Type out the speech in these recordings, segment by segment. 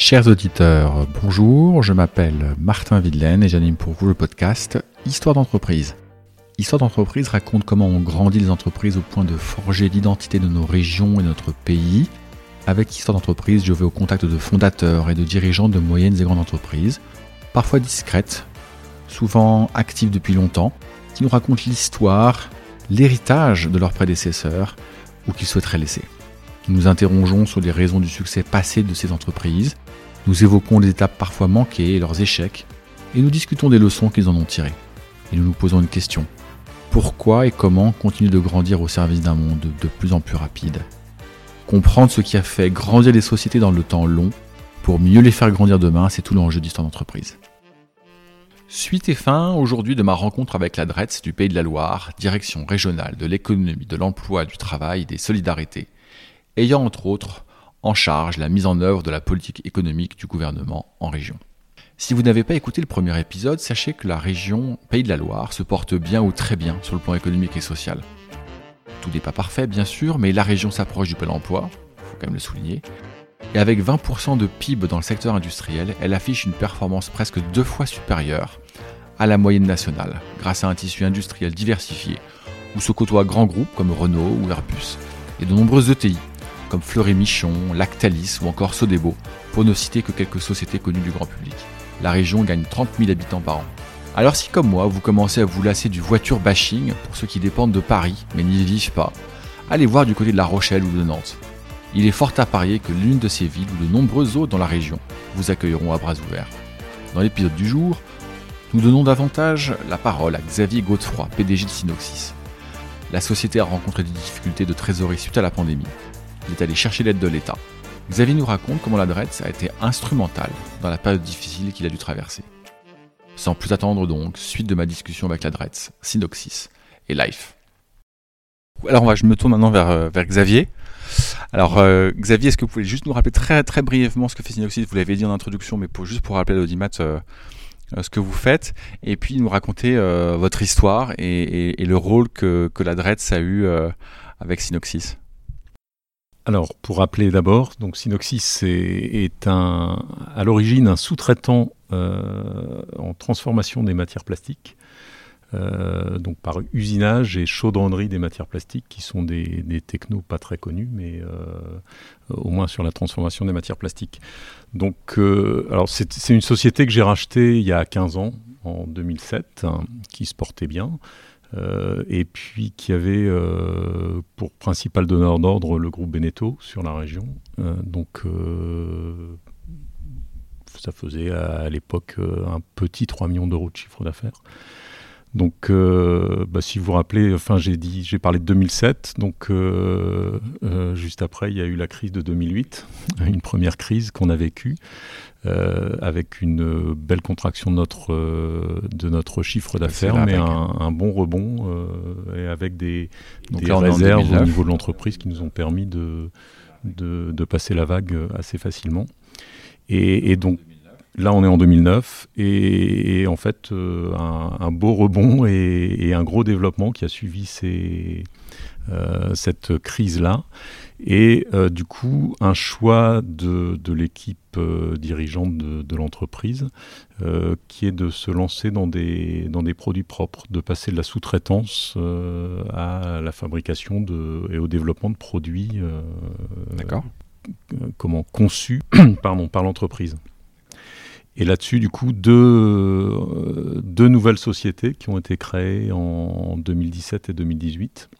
Chers auditeurs, bonjour, je m'appelle Martin Videlaine et j'anime pour vous le podcast Histoire d'entreprise. Histoire d'entreprise raconte comment on grandit les entreprises au point de forger l'identité de nos régions et de notre pays. Avec Histoire d'entreprise, je vais au contact de fondateurs et de dirigeants de moyennes et grandes entreprises, parfois discrètes, souvent actives depuis longtemps, qui nous racontent l'histoire, l'héritage de leurs prédécesseurs ou qu'ils souhaiteraient laisser. Nous nous interrogeons sur les raisons du succès passé de ces entreprises, nous évoquons les étapes parfois manquées et leurs échecs, et nous discutons des leçons qu'ils en ont tirées. Et nous nous posons une question. Pourquoi et comment continuer de grandir au service d'un monde de plus en plus rapide? Comprendre ce qui a fait grandir les sociétés dans le temps long, pour mieux les faire grandir demain, c'est tout l'enjeu d'histoire d'entreprise. Suite et fin aujourd'hui de ma rencontre avec la DRETS du Pays de la Loire, direction régionale de l'économie, de l'emploi, du travail et des solidarités, ayant entre autres en charge la mise en œuvre de la politique économique du gouvernement en région. Si vous n'avez pas écouté le premier épisode, sachez que la région Pays de la Loire se porte bien ou très bien sur le plan économique et social. Tout n'est pas parfait, bien sûr, mais la région s'approche du plein emploi, il faut quand même le souligner. Et avec 20% de PIB dans le secteur industriel, elle affiche une performance presque deux fois supérieure à la moyenne nationale, grâce à un tissu industriel diversifié, où se côtoient grands groupes comme Renault ou Airbus, et de nombreuses ETI, comme Fleury Michon, Lactalis ou encore Sodebo, pour ne citer que quelques sociétés connues du grand public. La région gagne 30 000 habitants par an. Alors si comme moi, vous commencez à vous lasser du voiture bashing pour ceux qui dépendent de Paris mais n'y vivent pas, allez voir du côté de La Rochelle ou de Nantes. Il est fort à parier que l'une de ces villes ou de nombreuses autres dans la région vous accueilleront à bras ouverts. Dans l'épisode du jour, nous donnons davantage la parole à Xavier Godefroy, PDG de Synoxis. La société a rencontré des difficultés de trésorerie suite à la pandémie il est allé chercher l'aide de l'État. Xavier nous raconte comment la DRETS a été instrumentale dans la période difficile qu'il a dû traverser. Sans plus attendre donc, suite de ma discussion avec la DRETS, Synoxis et Life. Alors je me tourne maintenant vers, euh, Xavier. Alors euh, Xavier, est-ce que vous pouvez juste nous rappeler très très brièvement ce que fait Synoxis? Vous l'avez dit en introduction, mais juste pour rappeler à l'audimat euh, ce que vous faites, et puis nous raconter votre histoire et, le rôle que, que la DRETS a eu avec Synoxis. Alors, pour rappeler d'abord, donc Synoxis est, à l'origine un sous-traitant euh, en transformation des matières plastiques, euh, donc par usinage et chaudronnerie des matières plastiques, qui sont des, technos pas très connus, mais euh, au moins sur la transformation des matières plastiques. Donc, c'est une société que j'ai rachetée il y a 15 ans, en 2007, hein, qui se portait bien. Euh, et puis qui avait euh, pour principal donneur d'ordre le groupe Beneteau sur la région. Euh, donc ça faisait à, l'époque un petit 3 millions d'euros de chiffre d'affaires. Donc, bah, si vous vous rappelez, enfin, j'ai dit, j'ai parlé de 2007. Donc, juste après, il y a eu la crise de 2008, une première crise qu'on a vécue. Euh, avec une belle contraction de notre, euh, de notre chiffre d'affaires, mais un, bon rebond euh, et avec des, réserves au niveau de l'entreprise qui nous ont permis de, de, passer la vague assez facilement. Et, donc là, on est en 2009 et, en fait, un, beau rebond et, un gros développement qui a suivi ces, cette crise-là. Et euh, du coup, un choix de, l'équipe euh, dirigeante de, l'entreprise euh, qui est de se lancer dans des, dans des produits propres, de passer de la sous-traitance à la fabrication de, et au développement de produits comment, conçus pardon, par l'entreprise. Et là-dessus, du coup, deux, deux nouvelles sociétés qui ont été créées en 2017 et 2018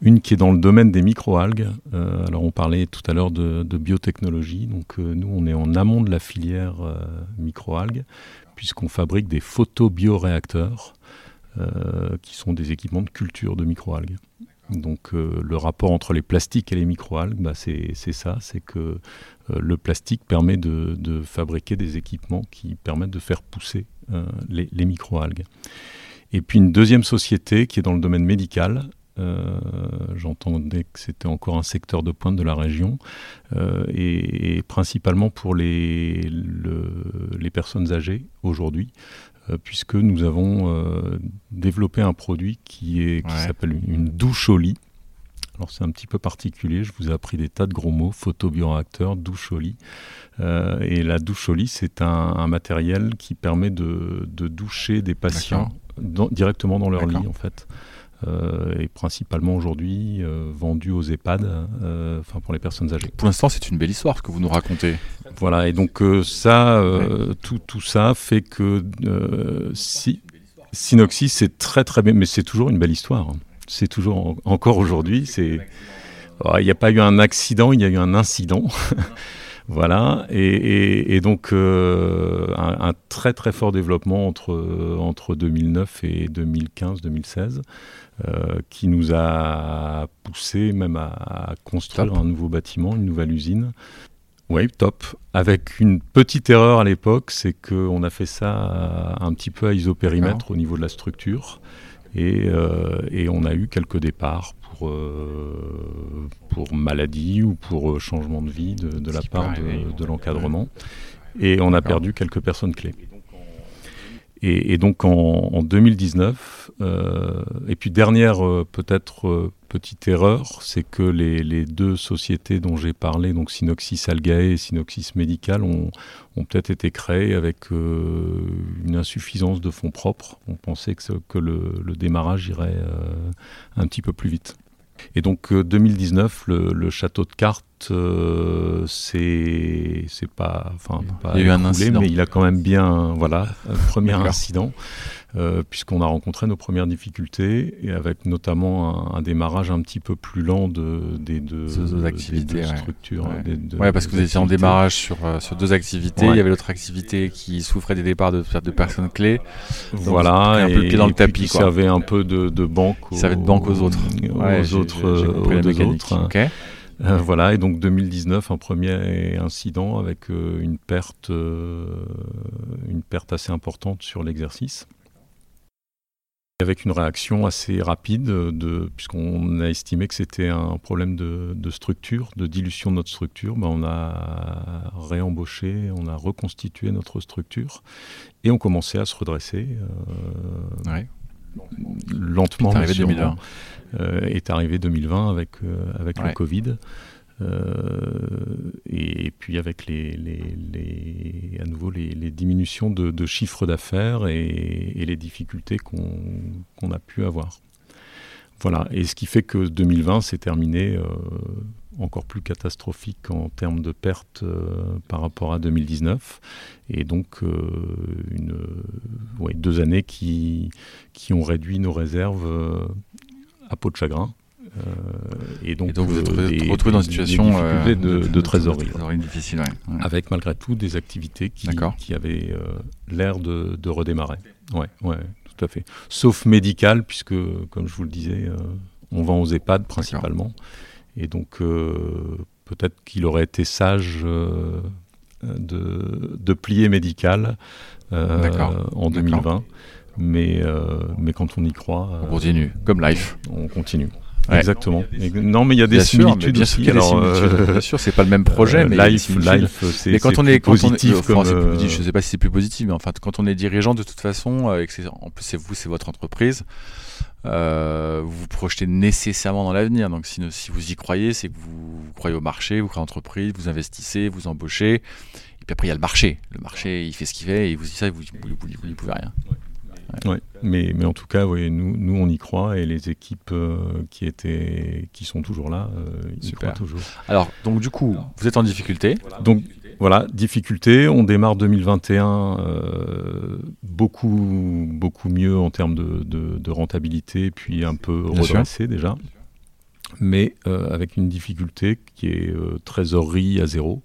une qui est dans le domaine des microalgues. Euh, alors on parlait tout à l'heure de, biotechnologie. Donc euh, nous, on est en amont de la filière euh, microalgues, puisqu'on fabrique des photobioréacteurs, qui sont des équipements de culture de microalgues. Donc le rapport entre les plastiques et les microalgues, bah, c'est ça, c'est que le plastique permet de, fabriquer des équipements qui permettent de faire pousser les, les microalgues. Et puis une deuxième société qui est dans le domaine médical, euh, j'entendais que c'était encore un secteur de pointe de la région, euh, et, principalement pour les, les personnes âgées aujourd'hui, euh, puisque nous avons développé un produit qui s'appelle une douche au lit. Alors c'est un petit peu particulier, je vous ai appris des tas de gros mots, photobioréacteur, douche au lit. Euh, et la douche au lit, c'est un, matériel qui permet de, doucher des patients directement dans leur lit en fait. Euh, et principalement aujourd'hui euh, vendu aux EHPAD, enfin pour les personnes âgées. Pour l'instant, c'est une belle histoire que vous nous racontez. Voilà, et donc ça, tout, tout, ça fait que si, Synoxis, c'est très très bien, mais c'est toujours une belle histoire. C'est toujours encore aujourd'hui, c'est oh, il n'y a pas eu un accident, il y a eu un incident. Voilà, et, donc euh, un, très très fort développement entre, entre 2009 et 2015-2016, euh, qui nous a poussé même à, construire un nouveau bâtiment, une nouvelle usine. Oui, top. Avec une petite erreur à l'époque, c'est qu'on a fait ça un petit peu à isopérimètre au niveau de la structure. Et, euh, et, on a eu quelques départs pour, euh, pour maladie ou pour euh, changement de vie de, la part de, l'encadrement. Et on a perdu quelques personnes clés. Et, donc en, 2019, et puis dernière peut-être petite erreur, c'est que les, deux sociétés dont j'ai parlé, donc Synoxis Algae et Synoxis Medical, ont, peut-être été créées avec une insuffisance de fonds propres. On pensait que, le, démarrage irait un petit peu plus vite. Et donc 2019, euh, le, château de cartes, euh, c'est pas, enfin, pas il y a eu un incident. mais il a quand même bien, voilà, un premier incident. Euh, puisqu'on a rencontré nos premières difficultés, et avec notamment un, démarrage un petit peu plus lent de, des deux, activités, structures. Ouais. parce que vous étiez en démarrage sur, euh, sur deux activités, il y avait l'autre activité qui souffrait des départs de, de personnes clés. Voilà, et, un peu le pied dans le tapis. Qui servait un peu de, de banque aux, servait de banque aux autres. Aux autres, aux deux autres. Euh, voilà, et donc 2019, un premier incident avec une perte, une perte assez importante sur l'exercice avec une réaction assez rapide, de, puisqu'on a estimé que c'était un problème de, structure, de dilution de notre structure, ben on a réembauché, on a reconstitué notre structure et on commençait à se redresser. Euh, lentement, est arrivé 2020. Euh, est arrivé 2020 avec, euh, avec le Covid. Euh, et, puis avec les, les, à nouveau les, diminutions de, de chiffre d'affaires et, les difficultés qu'on a pu avoir. Voilà, et ce qui fait que 2020 s'est terminé euh, encore plus catastrophique en termes de pertes euh, par rapport à 2019. Et donc, une, ouais, deux années qui, qui ont réduit nos réserves à peau de chagrin. Euh, et, donc, vous êtes euh, retrouvé dans une situation euh, de, de, trésorerie. difficile, Avec malgré tout des activités qui, qui avaient l'air de, de, redémarrer. Ouais, ouais, tout à fait. Sauf médical, puisque, comme je vous le disais, on vend aux EHPAD principalement. Et donc, peut-être qu'il aurait été sage de, de, plier médical en 2020. Mais, mais quand on y croit. on continue, comme life. On continue. Exactement. Non, mais il y a des similitudes bien aussi. Euh, bien sûr, c'est pas le même projet, euh, mais life, life, c'est mais quand on est positif. On est, je sais pas si c'est plus positif, mais enfin, quand on est dirigeant, de toute façon, euh, en plus c'est vous, c'est votre entreprise, vous vous projetez nécessairement dans l'avenir. Donc, si, si, vous y croyez, c'est que vous, croyez au marché, vous croyez en entreprise, vous investissez, vous embauchez. Et puis après, il y a le marché. Le marché, il fait ce qu'il fait, et il vous dit ça, et vous, vous, vous, vous pouvez rien. Ouais. Mais, mais en tout cas, oui, nous, nous, on y croit et les équipes euh, qui, étaient, qui sont toujours là, euh, y croient toujours. Alors, donc du coup, vous êtes en difficulté Donc, voilà, difficulté. On démarre 2021 euh, beaucoup, beaucoup mieux en termes de, de, rentabilité, puis un peu redressé déjà. Mais avec une difficulté qui est trésorerie à zéro.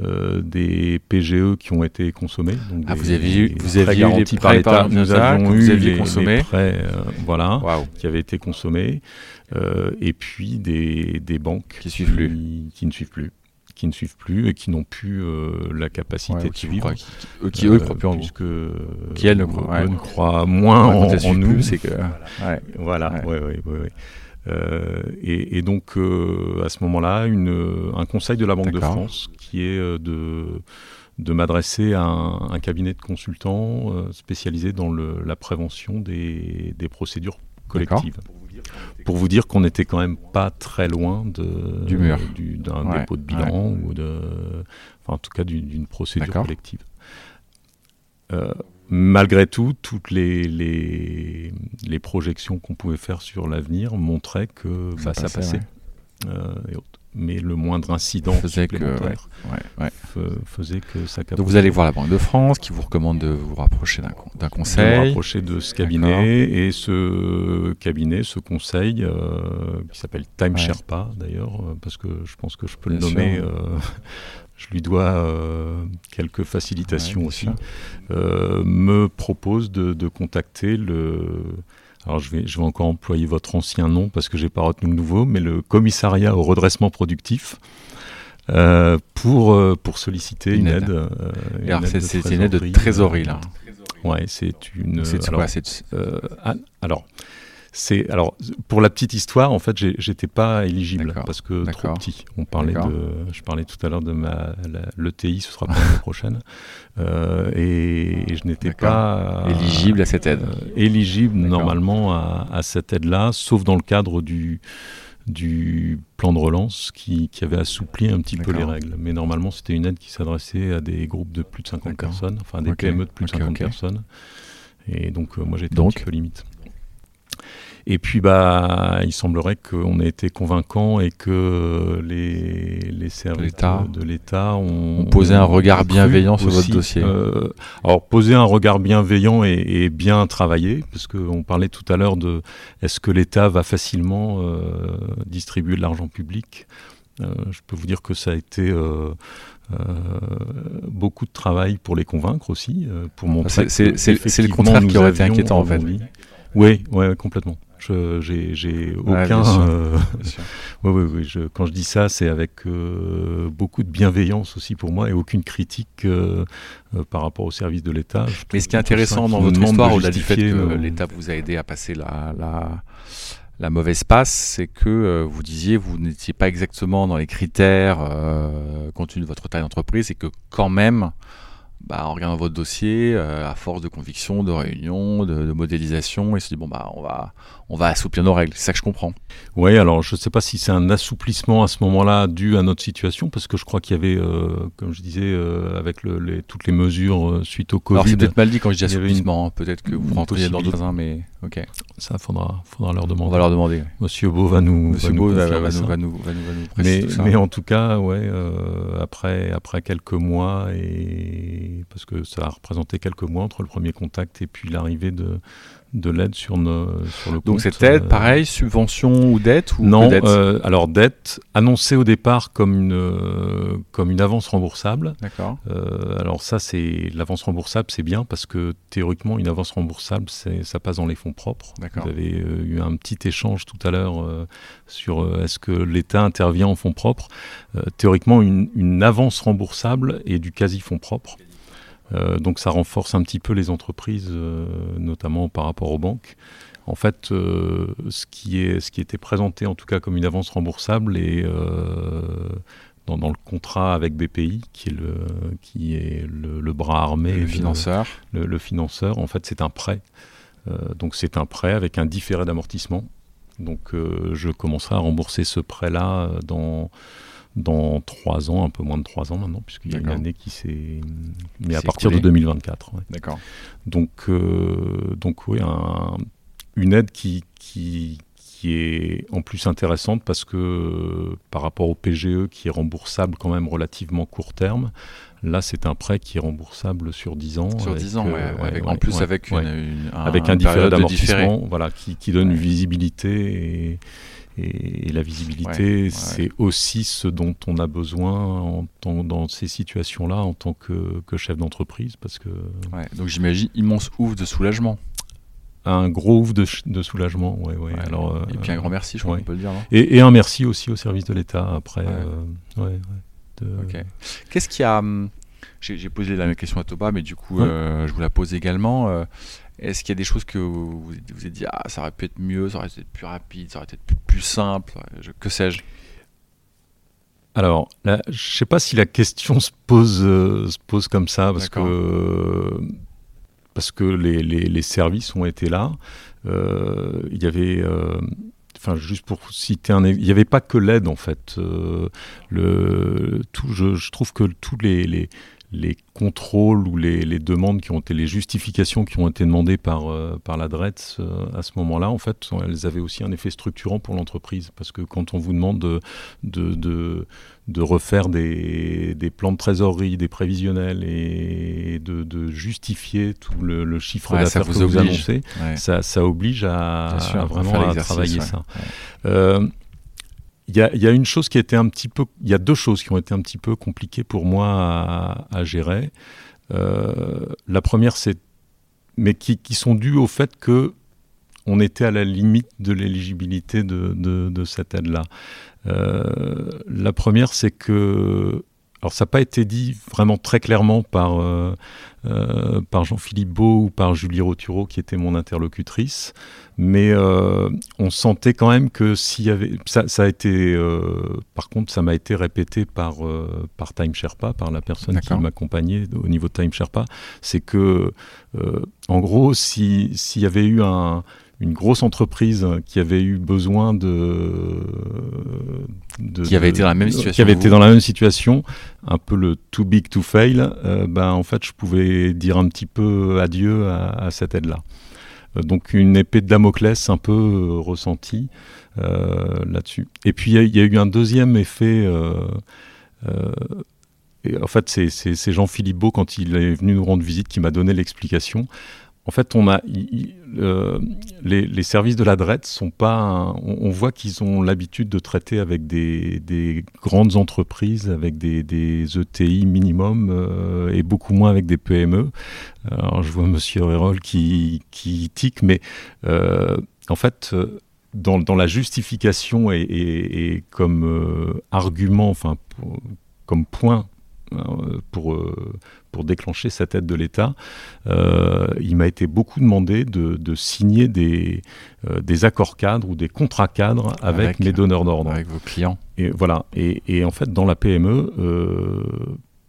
Euh, des PGE qui ont été consommés. Donc ah, vous aviez, eu, vous aviez eu les par l'État. Nous avions eu les, consommés. prêts, euh, voilà, qui avaient été consommés. Euh, et puis des, des banques qui, suivent plus. qui ne suivent plus qui ne suivent plus et qui n'ont plus la capacité de suivre. qui, eux, qui eux croient plus en puisque, Qui elles ne croient, moins en, nous. c'est que voilà, ouais, euh, et, donc, euh, à ce moment-là, un conseil de la Banque de France qui est euh, de, de m'adresser à un, cabinet de consultants spécialisé dans le, la prévention des, des procédures collectives. pour vous dire qu'on n'était quand même pas très loin de, du mur, d'un dépôt de bilan ou de, enfin, en tout cas d'une procédure collective. Euh, malgré tout, toutes les, les, les projections qu'on pouvait faire sur l'avenir montraient que ça, bah, passait. Euh, mais le moindre incident faisait que, faisait que ça Donc vous allez voir la Banque de France qui vous recommande de vous rapprocher d'un conseil. De vous rapprocher de ce cabinet et ce cabinet, ce conseil euh, qui s'appelle Time Sherpa d'ailleurs, euh, parce que je pense que je peux le nommer. Je lui dois quelques facilitations aussi, me propose de, de contacter le, alors je vais, je vais encore employer votre ancien nom parce que j'ai pas retenu le nouveau, mais le commissariat au redressement productif. Euh, pour, euh, pour solliciter une, aide. Euh, alors c'est une aide de trésorerie là. Ouais, c'est une. C'est quoi Alors, c'est alors pour la petite histoire, en fait, j'étais pas éligible parce que trop petit. On parlait de, je parlais tout à l'heure de ma l'ETI, ce sera pour l'année prochaine, euh, et, je n'étais pas éligible à cette aide. Euh, éligible normalement à, cette aide-là, sauf dans le cadre du du plan de relance qui, qui avait assoupli un petit peu les règles. Mais normalement, c'était une aide qui s'adressait à des groupes de plus de 50 personnes, enfin des PME de plus de 50 personnes. Et donc, euh, moi, j'étais un petit peu limite. Et puis, bah, il semblerait qu'on ait été convaincant et que les, les services de l'État ont, posé un regard bienveillant sur votre dossier. Euh, alors, poser un regard bienveillant et, bien travaillé, parce qu'on parlait tout à l'heure de est-ce que l'État va facilement euh, distribuer de l'argent public euh, Je peux vous dire que ça a été beaucoup de travail pour les convaincre aussi, pour montrer. C'est le contraire qui aurait été inquiétant en fait. Oui, ouais, complètement. J'ai aucun. Euh, je, quand je dis ça, c'est avec euh, beaucoup de bienveillance aussi pour moi et aucune critique euh, par rapport au service de l'État. Mais ce qui est intéressant dans votre histoire, au-delà du fait que l'État vous a aidé à passer la, la, la mauvaise passe, c'est que vous disiez vous n'étiez pas exactement dans les critères compte tenu de votre taille d'entreprise et que quand même bah, en regardant votre dossier, euh, à force de conviction, de réunion, de, modélisation, et se dit bon bah on va on va assouplir nos règles. C'est ça que je comprends. Oui, alors je ne sais pas si c'est un assouplissement à ce moment-là dû à notre situation, parce que je crois qu'il y avait, euh, comme je disais, euh, avec les, toutes les mesures suite au Covid. Alors c'est peut-être mal dit quand je dis assouplissement. Hein. Peut-être que vous rentriez dans d'autres mais ok. Ça faudra faudra leur demander. On va leur demander. Monsieur Beau va nous Monsieur va, Beau nous va, va, nous, va, nous, va, nous, mais, tout ça. mais en tout cas, ouais, après après quelques mois et parce que ça a représenté quelques mois entre le premier contact et puis l'arrivée de, de l'aide sur, sur le compte. Donc cette aide, euh, pareil, subvention ou dette ou Non, euh, alors dette annoncée au départ comme une, euh, comme une avance remboursable. D'accord. alors ça, c'est l'avance remboursable, c'est bien parce que théoriquement, une avance remboursable, ça passe dans les fonds propres. Vous avez eu un petit échange tout à l'heure sur est-ce que l'État intervient en fonds propres. théoriquement, une, une avance remboursable est du quasi fonds propre. Euh, donc ça renforce un petit peu les entreprises, euh, notamment par rapport aux banques. En fait, euh, ce, qui est, ce qui était présenté en tout cas comme une avance remboursable et dans, le contrat avec BPI, qui est le, qui est le, bras armé, le financeur. Le, financeur, en fait, c'est un prêt. donc c'est un prêt avec un différé d'amortissement. Donc je commencerai à rembourser ce prêt-là dans dans trois ans, un peu moins de trois ans maintenant, puisqu'il y a une année qui s'est. Mais à partir de 2024. D'accord. Donc, euh, donc oui, une aide qui, qui, qui, est en plus intéressante parce que par rapport au PGE qui est remboursable quand même relativement court terme, Là, c'est un prêt qui est remboursable sur 10 ans. Sur 10 ans, euh, en plus avec, une, un, avec un différé d'amortissement voilà, qui, qui donne une visibilité et, et, la visibilité, c'est aussi ce dont on a besoin en, dans ces situations-là en tant que, chef d'entreprise. Parce que... donc j'imagine immense ouf de soulagement. Un gros ouf de, de soulagement, ouais, ouais. Alors, et puis un grand merci, je crois qu'on peut le dire. Et, et, un merci aussi au service de l'État après. Euh, Qu'est-ce qui a. Hum, j'ai posé la même question à Toba, mais du coup, euh, je vous la pose également. Est-ce qu'il y a des choses que vous vous êtes dit, ah, ça aurait pu être mieux, ça aurait pu être plus rapide, ça aurait pu être plus simple, que sais-je? Alors, je ne sais pas si la question se pose, euh, se pose comme ça, parce que, parce que les, les, services ont été là. Euh, il y avait, euh, enfin juste pour citer un, il n'y avait pas que l'aide en fait. le, tout, je, je, trouve que tous les, les, les contrôles ou les, demandes qui ont été, les justifications qui ont été demandées par, euh, par la DRETS euh, à ce moment-là, en fait, elles avaient aussi un effet structurant pour l'entreprise. Parce que quand on vous demande de, de, de, refaire des, des, plans de trésorerie, des prévisionnels et de, justifier tout le, chiffre d'affaires que vous annoncez, ça, ça, oblige à, vraiment à travailler ça. Euh, il y, a, une chose qui a été un petit peu, il y a deux choses qui ont été un petit peu compliquées pour moi à, gérer. Euh, la première, c'est, mais qui, sont dues au fait que on était à la limite de l'éligibilité de, cette aide-là. Euh, la première, c'est que alors ça n'a pas été dit vraiment très clairement par, euh, euh, par Jean-Philippe Beau ou par Julie Roturo qui était mon interlocutrice, mais euh, on sentait quand même que s'il y avait... Ça, a été... par contre, ça m'a été répété par, par Time Sherpa, par la personne qui m'accompagnait au niveau de Time Sherpa, c'est que, en gros, s'il y avait eu un une grosse entreprise qui avait eu besoin de, qui avait été dans la même situation qui avait été dans la même situation un peu le too big to fail euh, ben en fait je pouvais dire un petit peu adieu à, cette aide là euh, donc une épée de Damoclès un peu euh, ressentie là-dessus. Et puis il y, a eu un deuxième effet et en fait, c'est Jean-Philippe Beau, quand il est venu nous rendre visite, qui m'a donné l'explication en fait, on a, euh, les, services de la DRET sont pas. on, voit qu'ils ont l'habitude de traiter avec des, grandes entreprises, avec des, ETI minimum euh, et beaucoup moins avec des PME. Alors, je vois Monsieur Hérol qui, qui tique, mais euh, en fait. Dans, la justification et, comme argument, enfin, comme point pour, pour déclencher cette aide de l'État, euh, il m'a été beaucoup demandé de, signer des, euh, des accords cadres ou des contrats cadres avec, mes donneurs d'ordre. Avec vos clients. Et voilà. Et, en fait, dans la PME, euh,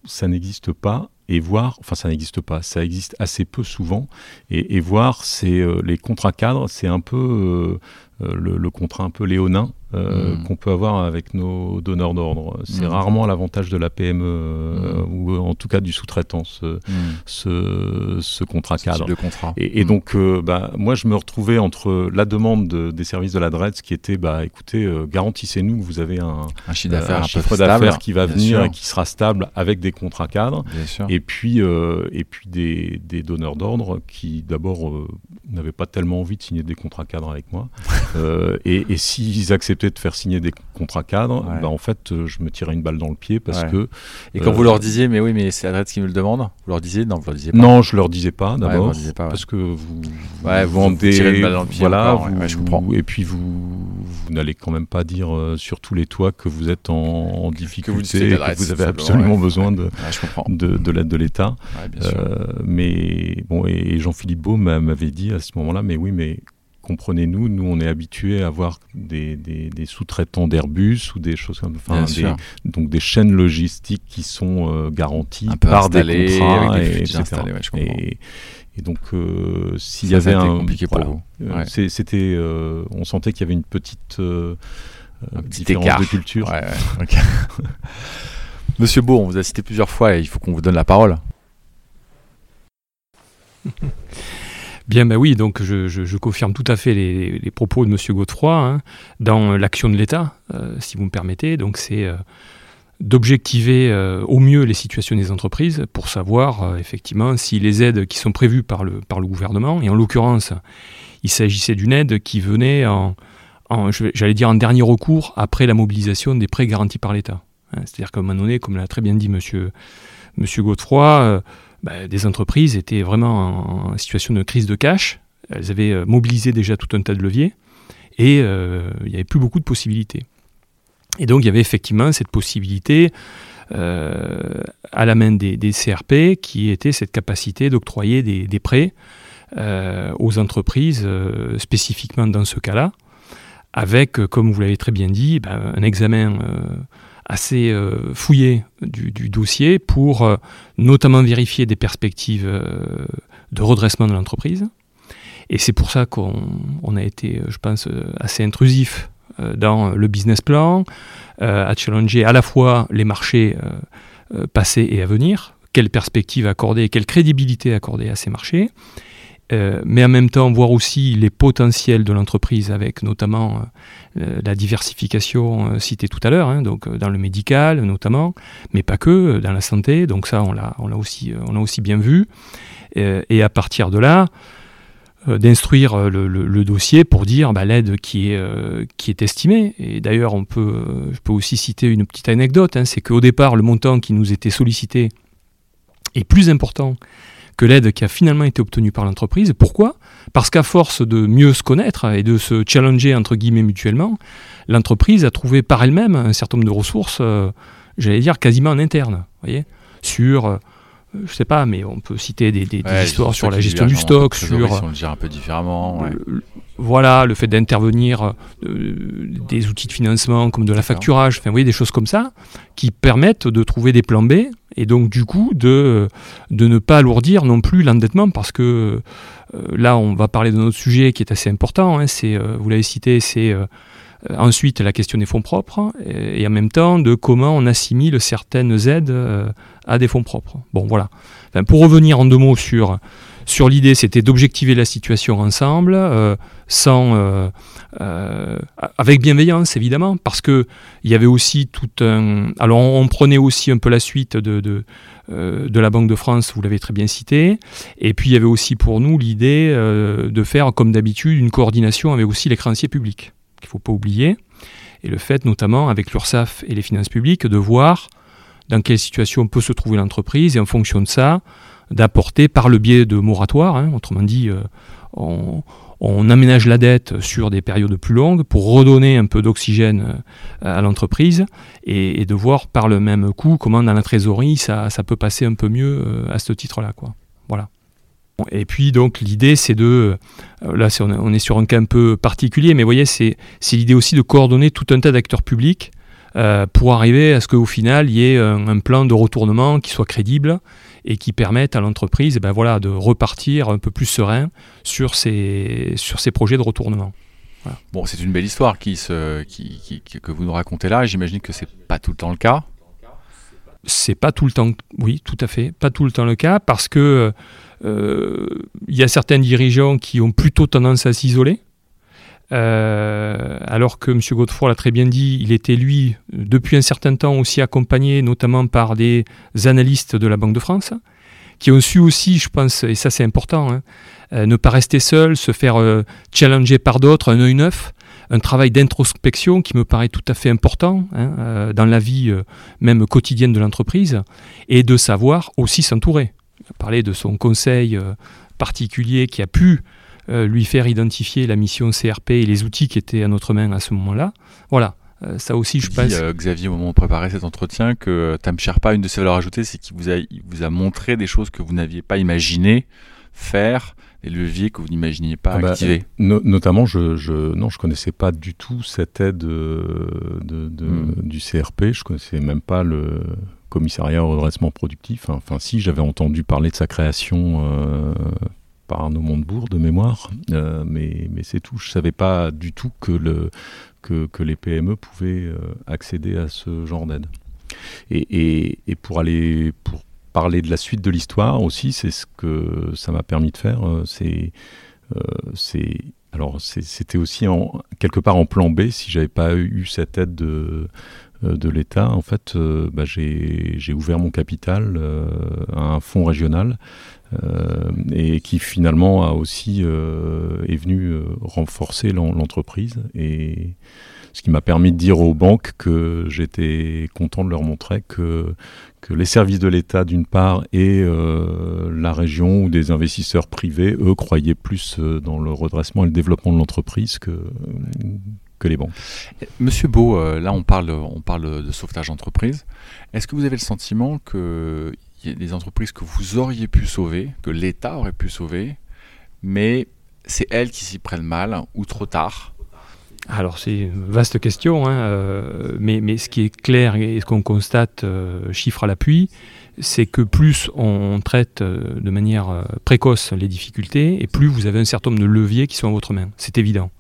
ça n'existe pas et voir, enfin ça n'existe pas, ça existe assez peu souvent, et, voir c'est les contrats cadres, c'est un peu le, contrat un peu léonin euh, hmm. qu'on peut avoir avec nos donneurs d'ordre. C'est hmm. rarement l'avantage de la PME, euh, hmm. ou en tout cas du sous-traitant, ce, ce, contrat cadre. de contrat. Et, donc, euh, bah, moi, je me retrouvais entre la demande des services de la DREDS qui était, bah, écoutez, garantissez-nous que vous avez un, chiffre d'affaires qui va venir et qui sera stable avec des contrats cadres. Et puis, et puis des, des donneurs d'ordre qui, d'abord, n'avaient pas tellement envie de signer des contrats cadres avec moi. et, et s'ils acceptaient de faire signer des contrats cadres, bah, en fait, euh, je me tirais une balle dans le pied parce que. Et quand vous leur disiez, mais oui, mais c'est Adresse qui me le demande, vous leur disiez, non, vous leur disiez pas. Non, je leur disais pas d'abord, parce que vous, vous, vendez, une balle dans le pied voilà, je comprends. Et puis vous, vous n'allez quand même pas dire euh, sur tous les toits que vous êtes en, difficulté, que vous, vous avez absolument besoin de, de, de l'aide de l'État. Euh, mais bon, et Jean-Philippe Beau m'avait dit à ce moment-là, mais oui, mais comprenez-nous, nous on est habitués à avoir des, sous-traitants d'Airbus ou des choses comme ça, donc des chaînes logistiques qui sont euh, garanties par des contrats, et, et, donc euh, s'il y avait un compliqué pour vous. Euh, c'était, on sentait qu'il y avait une petite différence de culture. Monsieur Beau, on vous a cité plusieurs fois et il faut qu'on vous donne la parole. Bien, ben oui, donc je, confirme tout à fait les, propos de M. Godefroy hein, dans l'action de l'État, euh, si vous me permettez. Donc c'est euh, d'objectiver euh, au mieux les situations des entreprises pour savoir effectivement si les aides qui sont prévues par le, par le gouvernement, et en l'occurrence, il s'agissait d'une aide qui venait en, j'allais dire en dernier recours après la mobilisation des prêts garantis par l'État. Hein, c'est-à-dire qu'à un moment donné, comme l'a très bien dit M. Monsieur, monsieur Godefroy, bah, des entreprises étaient vraiment en, situation de crise de cash. Elles avaient euh, mobilisé déjà tout un tas de leviers et euh, il n'y avait plus beaucoup de possibilités. Et donc il y avait effectivement cette possibilité euh, à la main des, CRP qui était cette capacité d'octroyer des, prêts aux entreprises spécifiquement dans ce cas-là, avec, comme vous l'avez très bien dit, ben, un examen assez euh, fouillé du, dossier pour euh, notamment vérifier des perspectives euh, de redressement de l'entreprise. Et c'est pour ça qu'on a été, je pense, assez intrusif dans le business plan, à challenger à la fois les marchés passés et à venir, quelle perspective accorder, quelle crédibilité accorder à ces marchés, euh, mais en même temps voir aussi les potentiels de l'entreprise avec notamment euh, la diversification euh, citée tout à l'heure, hein, donc dans le médical notamment, mais pas que, dans la santé, donc ça on l'a, aussi, bien vu, et à partir de là, d'instruire le, dossier pour dire bah, l'aide qui est, qui est estimée. Et d'ailleurs, on peut, je peux aussi citer une petite anecdote, hein, c'est qu'au départ, le montant qui nous était sollicité est plus important que l'aide qui a finalement été obtenue par l'entreprise. Pourquoi? Parce qu'à force de mieux se connaître et de se challenger entre guillemets mutuellement, l'entreprise a trouvé par elle-même un certain nombre de ressources, euh, j'allais dire quasiment en interne, voyez, sur euh, je sais pas, mais on peut citer des, histoires sur la gestion du stock, sur on le un peu différemment. voilà, le fait d'intervenir euh, des outils de financement comme de la facturage, enfin, vous voyez, des choses comme ça qui permettent de trouver des plans B et donc du coup de, de ne pas alourdir non plus l'endettement parce que euh, là on va parler d'un autre sujet qui est assez important, hein, c'est, euh, vous l'avez cité, c'est euh, ensuite la question des fonds propres et, en même temps de comment on assimile certaines aides à des fonds propres. Bon voilà. pour revenir en deux mots sur sur l'idée, c'était d'objectiver la situation ensemble, euh, sans, euh, euh, avec bienveillance évidemment, parce que il y avait aussi tout un. Alors on, prenait aussi un peu la suite de, la Banque de France, vous l'avez très bien cité, et puis il y avait aussi pour nous l'idée de faire, comme d'habitude, une coordination avec aussi les créanciers publics, qu'il ne faut pas oublier, et le fait notamment avec l'URSSAF et les finances publiques de voir dans quelle situation peut se trouver l'entreprise, et en fonction de ça, d'apporter par le biais de moratoires, hein, autrement dit, euh, on, aménage la dette sur des périodes plus longues pour redonner un peu d'oxygène euh, à l'entreprise et, de voir par le même coup comment dans la trésorerie ça, peut passer un peu mieux euh, à ce titre-là. Voilà. Et puis donc l'idée c'est de, là on est sur un cas un peu particulier, mais vous voyez c'est l'idée aussi de coordonner tout un tas d'acteurs publics pour arriver à ce qu'au final il y ait un, plan de retournement qui soit crédible et qui permettent à l'entreprise ben voilà, de repartir un peu plus serein sur ses, sur ses projets de retournement. Bon, c'est une belle histoire qui se, qui, que vous nous racontez là, j'imagine que c'est pas tout le temps le cas. C'est pas tout le temps, oui, tout à fait, pas tout le temps le cas, parce que euh, il y a certains dirigeants qui ont plutôt tendance à s'isoler, euh, alors que M. Godefroy l'a très bien dit, il était lui, depuis un certain temps, aussi accompagné notamment par des analystes de la Banque de France, qui ont su aussi, je pense, et ça c'est important, hein, euh, ne pas rester seul, se faire euh, challenger par d'autres, un œil neuf, un travail d'introspection qui me paraît tout à fait important hein, dans la vie même quotidienne de l'entreprise, et de savoir aussi s'entourer. Parler de son conseil particulier qui a pu lui faire identifier la mission CRP et les outils qui étaient à notre main à ce moment-là. Voilà. Euh, ça aussi, je pense. Euh, Xavier, au moment où on préparait cet entretien, que Tam Sherpa, une de ses valeurs ajoutées, c'est qu'il vous a, vous a montré des choses que vous n'aviez pas imaginé faire, des leviers que vous n'imaginiez pas ah bah, activer. notamment, je, je non, je connaissais pas du tout cette aide de, hmm. du CRP. Je connaissais même pas le commissariat au redressement productif. Enfin, si, j'avais entendu parler de sa création par Arnaud Montebourg de mémoire, euh, mais, mais c'est tout. Je ne savais pas du tout que, le, que, que les PME pouvaient euh, accéder à ce genre d'aide. Et, et, pour aller pour parler de la suite de l'histoire aussi, c'est ce que ça m'a permis de faire. Euh, c'est c'est alors c'était aussi en, quelque part en plan B si j'avais pas eu cette aide de de l'État, en fait, bah, j'ai ouvert mon capital à un fonds régional euh, et qui finalement a aussi euh, est venu euh, renforcer l'entreprise et ce qui m'a permis de dire aux banques que j'étais content de leur montrer que, que les services de l'État d'une part et la région ou des investisseurs privés, eux, croyaient plus dans le redressement et le développement de l'entreprise que, que les banques. Monsieur Beau, là on parle, on parle de sauvetage d'entreprise. Est-ce que vous avez le sentiment que des entreprises que vous auriez pu sauver, que l'État aurait pu sauver, mais c'est elles qui s'y prennent mal ou trop tard. alors c'est une vaste question, hein, euh, mais, ce qui est clair et ce qu'on constate, euh, chiffre à l'appui, c'est que plus on traite euh, de manière précoce les difficultés, et plus vous avez un certain nombre de leviers qui sont à votre main. C'est évident.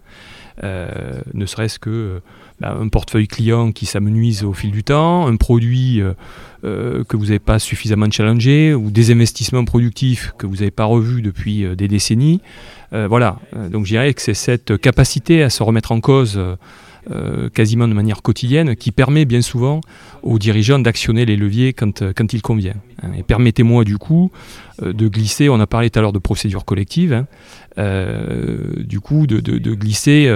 ne serait-ce que un portefeuille client qui s'amenuise au fil du temps, un produit que vous n'avez pas suffisamment challengé, ou des investissements productifs que vous n'avez pas revus depuis des décennies. Euh, voilà, euh, donc je dirais que c'est cette capacité à se remettre en cause euh, quasiment de manière quotidienne qui permet bien souvent aux dirigeants d'actionner les leviers quand, quand il convient. Hein. Et permettez-moi du coup de glisser, on a parlé tout à l'heure de procédure collective, hein, du coup de, glisser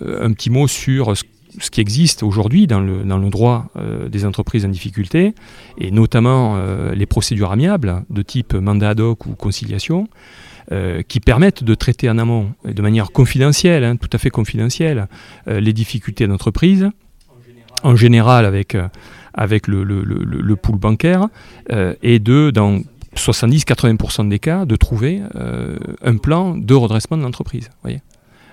un petit mot sur ce qui existe aujourd'hui dans le, droit des entreprises en difficulté, et notamment les procédures amiables de type mandat ad hoc ou conciliation. Euh, qui permettent de traiter en amont, et de manière confidentielle, hein, tout à fait confidentielle, euh, les difficultés d'entreprise, en général avec, euh, avec le, le, le, pool bancaire, et de, dans 70-80% des cas, de trouver un plan de redressement de l'entreprise.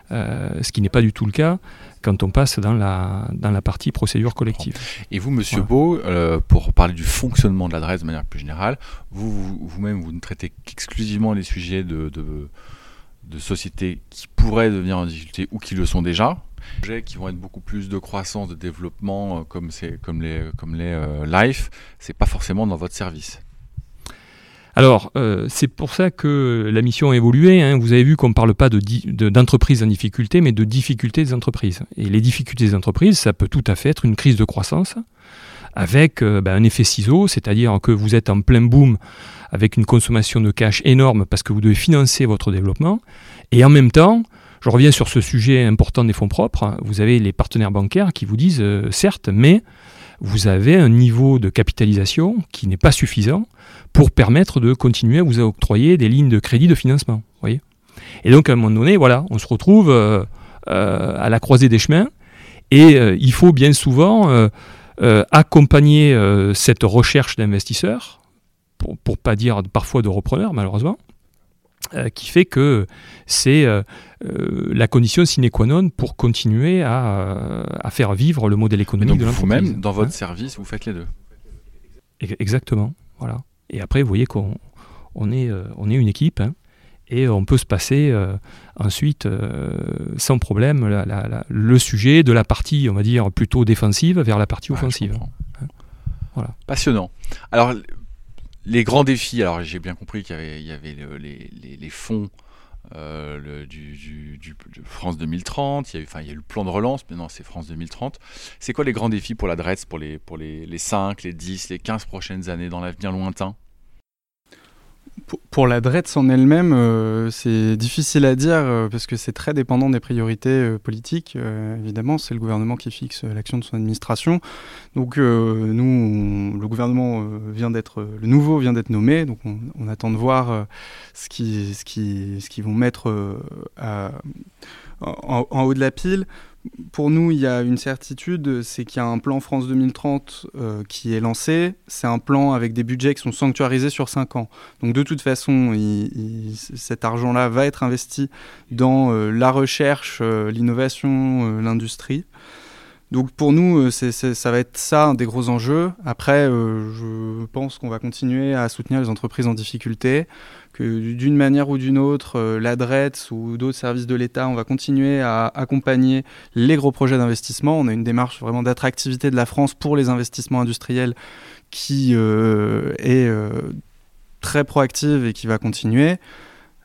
Ce qui n'est pas du tout le cas quand on passe dans la, dans la partie procédure collective. Et vous, Monsieur Beau, euh, pour parler du fonctionnement de l'adresse de manière plus générale, vous, vous-même, vous, ne traitez qu'exclusivement les sujets de, de, sociétés qui pourraient devenir en difficulté ou qui le sont déjà, projets qui vont être beaucoup plus de croissance, de développement, euh, comme, c'est, comme les, comme les euh, life, c'est pas forcément dans votre service. Alors, euh, c'est pour ça que la mission a évolué. Hein. Vous avez vu qu'on ne parle pas d'entreprises de, en difficulté, mais de difficultés des entreprises. Et les difficultés des entreprises, ça peut tout à fait être une crise de croissance avec euh, ben, un effet ciseau, c'est-à-dire que vous êtes en plein boom avec une consommation de cash énorme parce que vous devez financer votre développement. Et en même temps, je reviens sur ce sujet important des fonds propres, vous avez les partenaires bancaires qui vous disent, euh, certes, mais vous avez un niveau de capitalisation qui n'est pas suffisant pour permettre de continuer à vous octroyer des lignes de crédit de financement. Voyez et donc à un moment donné, voilà, on se retrouve euh, euh, à la croisée des chemins et euh, il faut bien souvent accompagner cette recherche d'investisseurs, pour ne pas dire parfois de repreneurs malheureusement, qui fait que c'est la condition sine qua non pour continuer à, à faire vivre le modèle économique de l'entreprise. Vous-même, dans votre hein service, vous faites les deux. Exactement, voilà. Et après, vous voyez qu'on on est, euh, on est une équipe hein, et on peut se passer euh, ensuite euh, sans problème le sujet de la partie, on va dire, plutôt défensive vers la partie offensive. Hein. voilà. Passionnant. Alors, les grands défis, alors j'ai bien compris qu'il y avait, les, fonds du, France 2030, il y, a eu, il y a le plan de relance, maintenant c'est France 2030. C'est quoi les grands défis pour l'adresse pour, les, pour les, les 5, les 10, les 15 prochaines années dans l'avenir lointain? Pour, la DRETS en elle-même, euh, c'est difficile à dire euh, parce que c'est très dépendant des priorités euh, politiques. évidemment, c'est le gouvernement qui fixe l'action de son administration. Donc, nous, le gouvernement vient d'être, le nouveau vient d'être nommé. Donc, on, attend de voir ce qu'ils ce qui, ce qui vont mettre en, en, haut de la pile pour nous, il y a une certitude, c'est qu'il y a un plan France 2030 euh, qui est lancé. C'est un plan avec des budgets qui sont sanctuarisés sur 5 ans. Donc de toute façon, cet argent-là va être investi dans euh, la recherche, euh, l'innovation, l'industrie. Donc pour nous, ça va être ça un des gros enjeux. Après, je pense qu'on va continuer à soutenir les entreprises en difficulté que d'une manière ou d'une autre, euh, l'ADRETS ou d'autres services de l'État, on va continuer à accompagner les gros projets d'investissement. On a une démarche vraiment d'attractivité de la France pour les investissements industriels qui euh, est euh, très proactive et qui va continuer.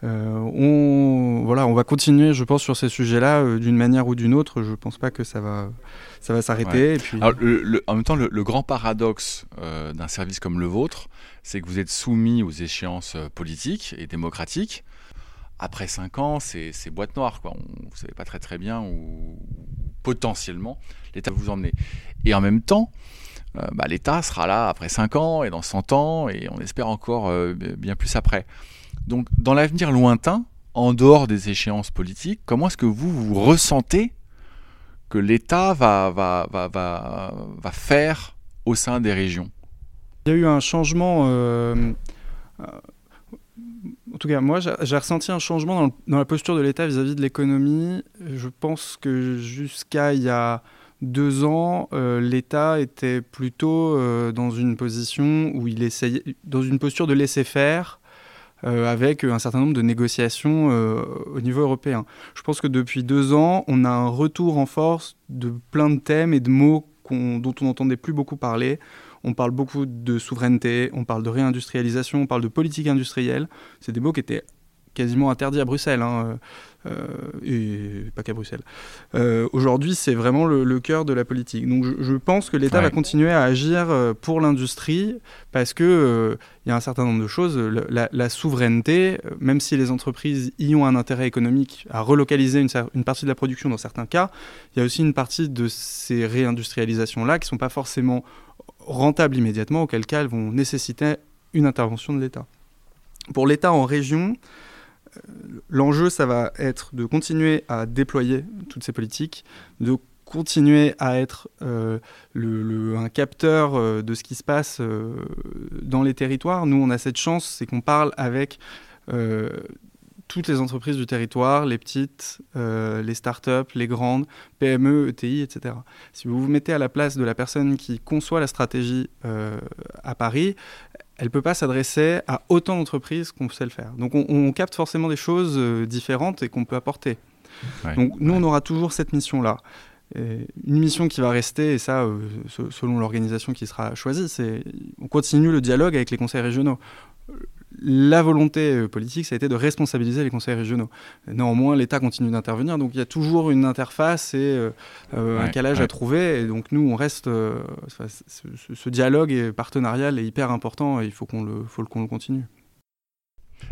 on, voilà, on va continuer, je pense, sur ces sujets-là d'une manière ou d'une autre. Je ne pense pas que ça va, ça va s'arrêter. en même temps, le, grand paradoxe d'un service comme le vôtre, c'est que vous êtes soumis aux échéances euh, politiques et démocratiques. Après cinq ans, c'est boîte noire. Quoi. vous ne savez pas très très bien où potentiellement l'État va vous emmener. Et en même temps, euh, bah, l'État sera là après cinq ans et dans 100 ans et on espère encore euh, bien plus après. Donc dans l'avenir lointain, en dehors des échéances politiques, comment est-ce que vous, vous ressentez que l'État va, va, va, va faire au sein des régions il y a eu un changement, euh, En tout cas, moi, j'ai ressenti un changement dans, la posture de l'État vis-à-vis de l'économie. Je pense que jusqu'à il y a deux ans, euh, l'État était plutôt euh, dans une position où il essayait, dans une posture de laisser faire, euh, avec un certain nombre de négociations au niveau européen. Je pense que depuis deux ans, on a un retour en force de plein de thèmes et de mots dont on n'entendait plus beaucoup parler. On parle beaucoup de souveraineté, on parle de réindustrialisation, on parle de politique industrielle. C'est des mots qui étaient quasiment interdits à Bruxelles, hein, euh, et pas qu'à Bruxelles. Euh, aujourd'hui, c'est vraiment le, cœur de la politique. Donc je, pense que l'État va continuer à agir euh, pour l'industrie parce qu'il il y a un certain nombre de choses. La, souveraineté, même si les entreprises y ont un intérêt économique à relocaliser une, une, partie de la production dans certains cas, il y a aussi une partie de ces réindustrialisations-là qui ne sont pas forcément rentables immédiatement, auquel cas elles vont nécessiter une intervention de l'État. Pour l'État en région, euh, l'enjeu, ça va être de continuer à déployer toutes ces politiques, de continuer à être euh, un capteur euh, de ce qui se passe dans les territoires. Nous, on a cette chance, c'est qu'on parle avec toutes les entreprises du territoire, les petites, les startups, les grandes, PME, ETI, etc. Si vous vous mettez à la place de la personne qui conçoit la stratégie à Paris, elle ne peut pas s'adresser à autant d'entreprises qu'on sait le faire. Donc on, capte forcément des choses euh, différentes et qu'on peut apporter. Donc nous, on aura toujours cette mission-là. Une mission qui va rester, et ça, euh, selon l'organisation qui sera choisie, c'est on continue le dialogue avec les conseils régionaux la volonté euh, politique, ça a été de responsabiliser les conseils régionaux. Néanmoins, l'État continue d'intervenir, donc il y a toujours une interface et euh, euh, un calage à trouver. Et donc nous, on reste. ce, dialogue partenarial est hyper important et il faut qu'on le, faut qu'on le continue.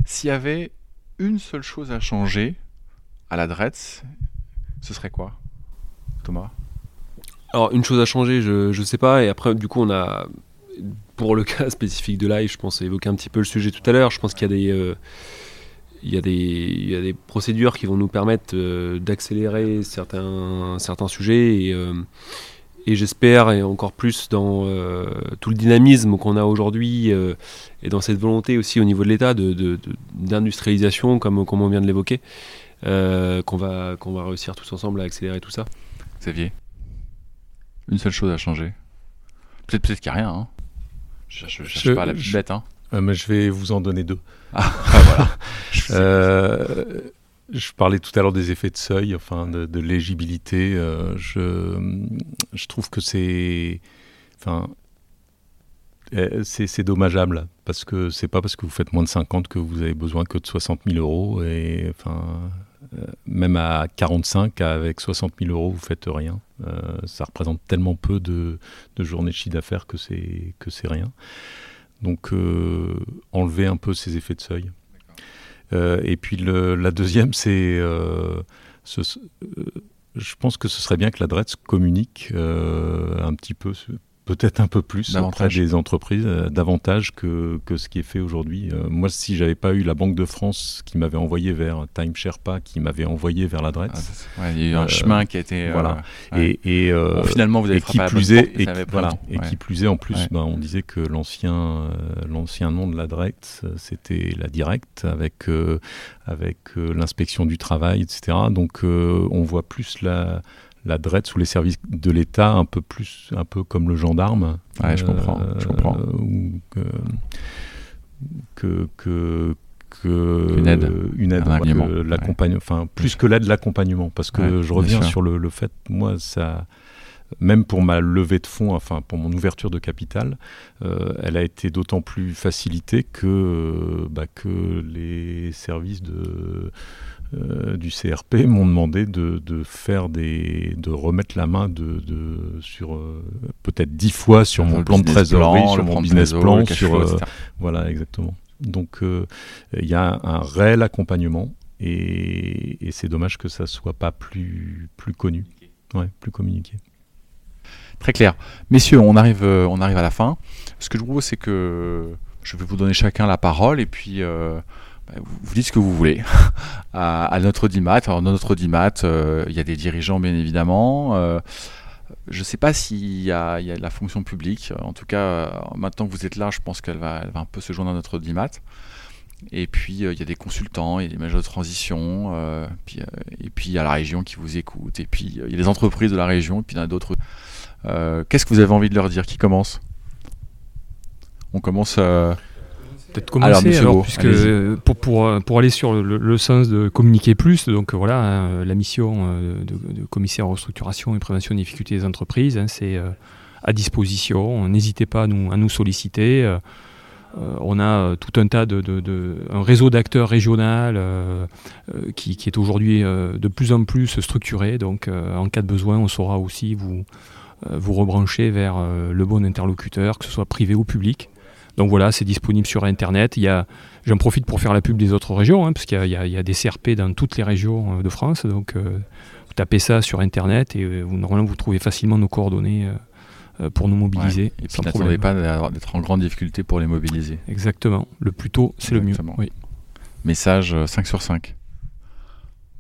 S'il y avait une seule chose à changer à la DRETS, ce serait quoi, Thomas? Alors, une chose à changer, je ne sais pas. Et après, du coup, on a pour le cas spécifique de live, je pense évoquer un petit peu le sujet tout à l'heure. Je pense qu'il y a des, euh, procédures qui vont nous permettre euh, d'accélérer certains, sujets et, euh, et j'espère et encore plus dans tout le dynamisme qu'on a aujourd'hui et dans cette volonté aussi au niveau de l'État d'industrialisation, comme, on vient de l'évoquer, qu'on va, réussir tous ensemble à accélérer tout ça. Xavier, une seule chose à changer. Peut-être peut-être qu'il n'y a rien. Hein. Je cherche pas la plus bête. Hein. Euh, mais je vais vous en donner deux. Ah, ah voilà. Euh, je parlais tout à l'heure des effets de seuil, enfin de, de légibilité. Euh, je, je, trouve que c'est, enfin, c'est dommageable parce que c'est pas parce que vous faites moins de 50 que vous avez besoin que de 60 000 euros et enfin même à 45 avec 60 000 euros vous faites rien. ça représente tellement peu de, de journées de chiffre d'affaires que c'est que c'est rien. Donc euh, enlever un peu ces effets de seuil. Euh, et puis la deuxième, c'est euh, je pense que ce serait bien que la communique un petit peu peut-être un peu plus auprès des entreprises, euh, davantage que, que, ce qui est fait aujourd'hui. Euh, moi, si j'avais pas eu la Banque de France qui m'avait envoyé vers Time Sherpa, qui m'avait envoyé vers l'adresse, ah, il y a eu un euh, chemin qui a été voilà. Et, et finalement, vous avez qui plus est, et, voilà, et qui plus est en plus, ben, on disait que l'ancien l'ancien nom de l'adresse, c'était la Direct avec avec l'inspection du travail, etc. Donc, on voit plus la la DRET sous les services de l'État, un peu plus, un peu comme le gendarme. Ouais, je comprends. Je comprends. Euh, que, que, une aide, une aide l'accompagnement, enfin plus que l'aide, l'accompagnement, parce que je reviens sur le, le, fait, moi ça même pour ma levée de fonds, enfin pour mon ouverture de capital, euh, elle a été d'autant plus facilitée que, euh, bah, que les services de, euh, du CRP m'ont demandé de, faire des, de remettre la main de, sur peut-être dix fois sur mon plan de trésorerie, sur mon business plan, sur voilà exactement. Donc il y a un réel accompagnement et, et c'est dommage que ça soit pas plus plus connu, ouais, plus communiqué. Très clair. Messieurs, on arrive, euh, on arrive à la fin. Ce que je vous propose, c'est que je vais vous donner chacun la parole et puis euh, vous dites ce que vous voulez à, notre audimat. Alors, notre audimat, euh, il y a des dirigeants, bien évidemment. je ne sais pas s'il y, a, y a de la fonction publique. En tout cas, maintenant que vous êtes là, je pense qu'elle va, va un peu se joindre à notre audimat. Et puis il y a des consultants, il y a des managers de transition, puis, et puis il y a la région qui vous écoute, et puis il y a les entreprises de la région, et puis il y en a d'autres. Qu'est-ce que vous avez envie de leur dire? Qui commence? On commence peut-être commencer alors, puisque pour, pour, pour, aller sur le, sens de communiquer plus, donc voilà, hein, la mission euh, de, commissaire restructuration et prévention des difficultés des entreprises, hein, c'est euh, à disposition. N'hésitez pas à nous, à nous solliciter. Euh, on a tout un tas de, de, un réseau d'acteurs régional qui, qui, est aujourd'hui de plus en plus structuré. Donc, en cas de besoin, on saura aussi vous vous rebrancher vers le bon interlocuteur, que ce soit privé ou public. Donc voilà, c'est disponible sur Internet. Il j'en profite pour faire la pub des autres régions, hein, parce qu'il y, a des CRP dans toutes les régions euh, de France. Donc euh, vous tapez ça sur Internet et euh, vous, normalement vous trouvez facilement nos coordonnées pour nous mobiliser. Et puis n'attendez pas d'être en grande difficulté pour les mobiliser. Exactement. Le plus tôt, c'est le mieux. Oui. Message 5 sur 5.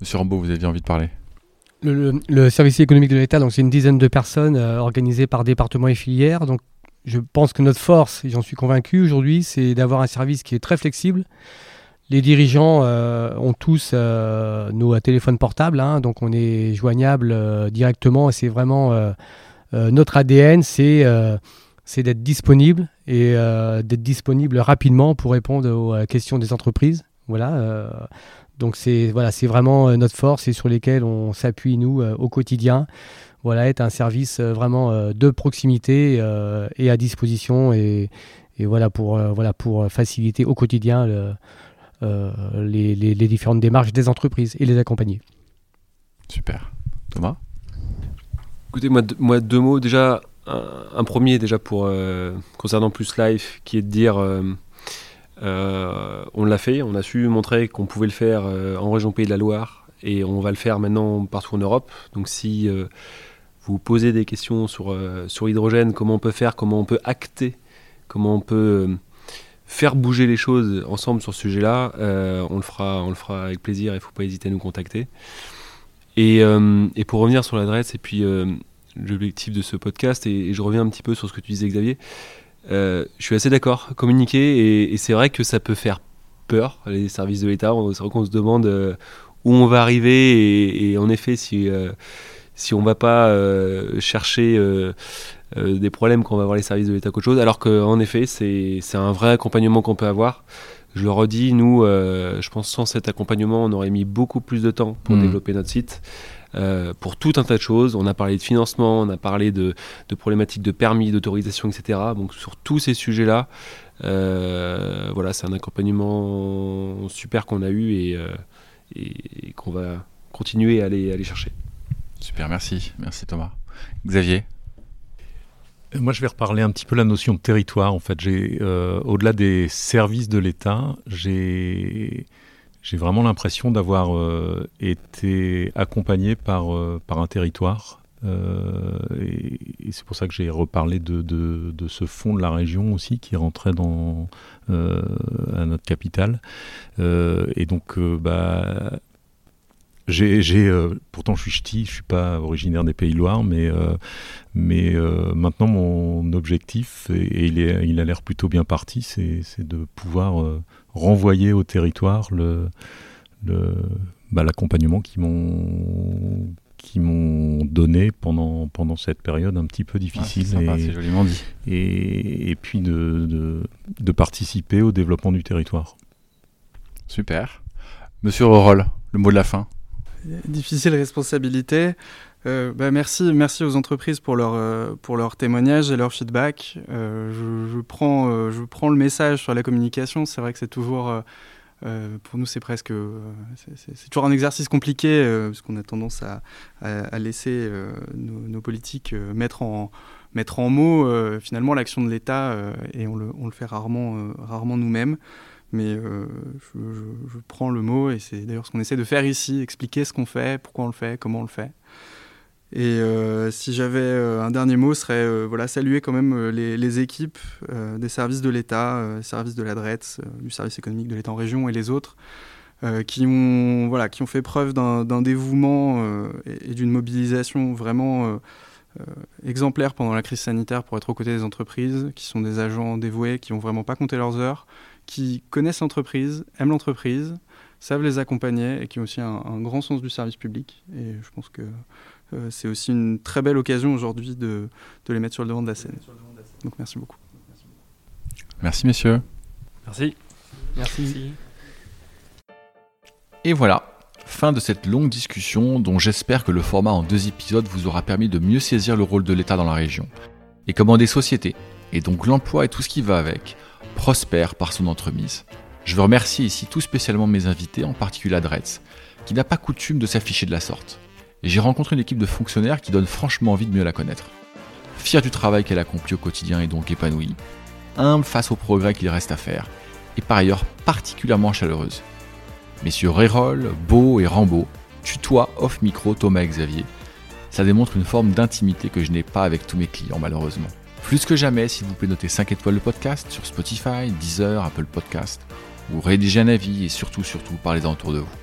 Monsieur Rambaud, vous aviez envie de parler le, service économique de l'État, donc c'est une dizaine de personnes organisées par département et filière. Donc je pense que notre force, j'en suis convaincu aujourd'hui, c'est d'avoir un service qui est très flexible. Les dirigeants euh, ont tous euh, nos téléphones portables, hein, donc on est joignable euh, directement. C'est vraiment notre ADN, c'est d'être disponible et d'être disponible rapidement pour répondre aux questions des entreprises. Voilà. donc c'est voilà, c'est vraiment notre force et sur lesquelles on s'appuie nous au quotidien voilà, être un service euh, vraiment euh, de proximité euh, et à disposition et, voilà, pour, voilà, pour faciliter au quotidien les, différentes démarches des entreprises et les accompagner. Super. Thomas? Écoutez, moi, moi deux mots. Déjà, un, premier déjà pour concernant Plus Life, qui est de dire on l'a fait, on a su montrer qu'on pouvait le faire en région Pays de la Loire et on va le faire maintenant partout en Europe. Donc si vous posez des questions sur, euh, sur l'hydrogène, comment on peut faire, comment on peut acter, comment on peut euh, faire bouger les choses ensemble sur ce sujet-là, euh, on, le fera, on le fera avec plaisir, il ne faut pas hésiter à nous contacter. Et, et pour revenir sur l'adresse et puis l'objectif de ce podcast, et, je reviens un petit peu sur ce que tu disais Xavier, je suis assez d'accord, communiquer, et, c'est vrai que ça peut faire peur, les services de l'État, c'est vrai qu'on se demande où on va arriver, et, en effet, si si on va pas euh, chercher euh, euh, des problèmes qu'on va avoir les services de l'État qu'autre chose, alors qu'en effet, c'est un vrai accompagnement qu'on peut avoir. Je le redis, nous, je pense sans cet accompagnement, on aurait mis beaucoup plus de temps pour mmh. développer notre site. pour tout un tas de choses. On a parlé de financement, on a parlé de, problématiques de permis, d'autorisation, etc. Donc sur tous ces sujets-là, voilà, c'est un accompagnement super qu'on a eu et, et qu'on va continuer à aller, à aller chercher. Super, merci. Merci Thomas. Xavier euh, moi, je vais reparler un petit peu la notion de territoire. En fait, j'ai, euh, au-delà des services de l'État, j'ai, vraiment l'impression d'avoir euh, été accompagné par, un territoire. et, c'est pour ça que j'ai reparlé de, ce fonds de la région aussi qui rentrait dans à notre capitale. et donc, bah, j'ai, euh, pourtant, je suis ch'ti, je suis pas originaire des Pays de Loire, mais, euh, mais euh, maintenant, mon objectif, et, il, est, il a l'air plutôt bien parti, c'est, de pouvoir renvoyer au territoire le, le, bah, l'accompagnement qu'ils m'ont qui m'ont donné pendant, pendant cette période un petit peu difficile. Ah, c'est joliment dit. Et, et puis de, de, de, participer au développement du territoire. Super. Monsieur Rorol, le mot de la fin difficile responsabilité. Euh, bah, merci, merci aux entreprises pour leur, euh, pour leur témoignage et leur feedback. Euh, je, prends, je prends le message sur la communication. C'est vrai que c'est toujours, pour nous, c'est presque, c'est toujours un exercice compliqué parce qu'on a tendance à, à, laisser nos, politiques mettre en, mettre en mots finalement l'action de l'État et on le, on le, fait rarement, rarement nous-mêmes mais euh, je, prends le mot et c'est d'ailleurs ce qu'on essaie de faire ici, expliquer ce qu'on fait, pourquoi on le fait, comment on le fait. Et euh, si j'avais euh, un dernier mot, serait voilà, saluer quand même les, équipes des services de l'État, services de l'ADRETS, du service économique de l'État en région et les autres, qui, ont, voilà, qui ont fait preuve d'un dévouement et, d'une mobilisation vraiment exemplaire pendant la crise sanitaire pour être aux côtés des entreprises, qui sont des agents dévoués, qui n'ont vraiment pas compté leurs heures, qui connaissent l'entreprise, aiment l'entreprise, savent les accompagner et qui ont aussi un, grand sens du service public. Et je pense que euh, c'est aussi une très belle occasion aujourd'hui de, de, les mettre sur le devant de la scène. Donc merci beaucoup. Merci messieurs. Merci. Merci. Et voilà, fin de cette longue discussion dont j'espère que le format en deux épisodes vous aura permis de mieux saisir le rôle de l'État dans la région et comment des sociétés, et donc l'emploi et tout ce qui va avec, prospèrent par son entremise. Je veux remercier ici tout spécialement mes invités, en particulier Adretz, qui n'a pas coutume de s'afficher de la sorte. J'ai rencontré une équipe de fonctionnaires qui donne franchement envie de mieux la connaître. Fier du travail qu'elle accomplit au quotidien et donc épanouie, humble face au progrès qu'il reste à faire, et par ailleurs particulièrement chaleureuse. Messieurs Rérol, Beau et Rambaud tutoient off micro Thomas et Xavier. Ça démontre une forme d'intimité que je n'ai pas avec tous mes clients malheureusement. Plus que jamais, s'il vous plaît, notez 5 étoiles le podcast sur Spotify, Deezer, Apple Podcast, ou rédigez un avis et surtout, surtout, parlez-en autour de vous.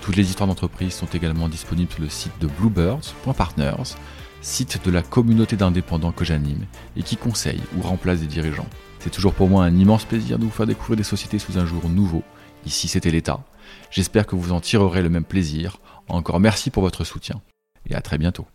Toutes les histoires d'entreprise sont également disponibles sur le site de bluebirds.partners, site de la communauté d'indépendants que j'anime et qui conseille ou remplace des dirigeants. C'est toujours pour moi un immense plaisir de vous faire découvrir des sociétés sous un jour nouveau Ici, c'était l'État. J'espère que vous en tirerez le même plaisir. Encore merci pour votre soutien et à très bientôt.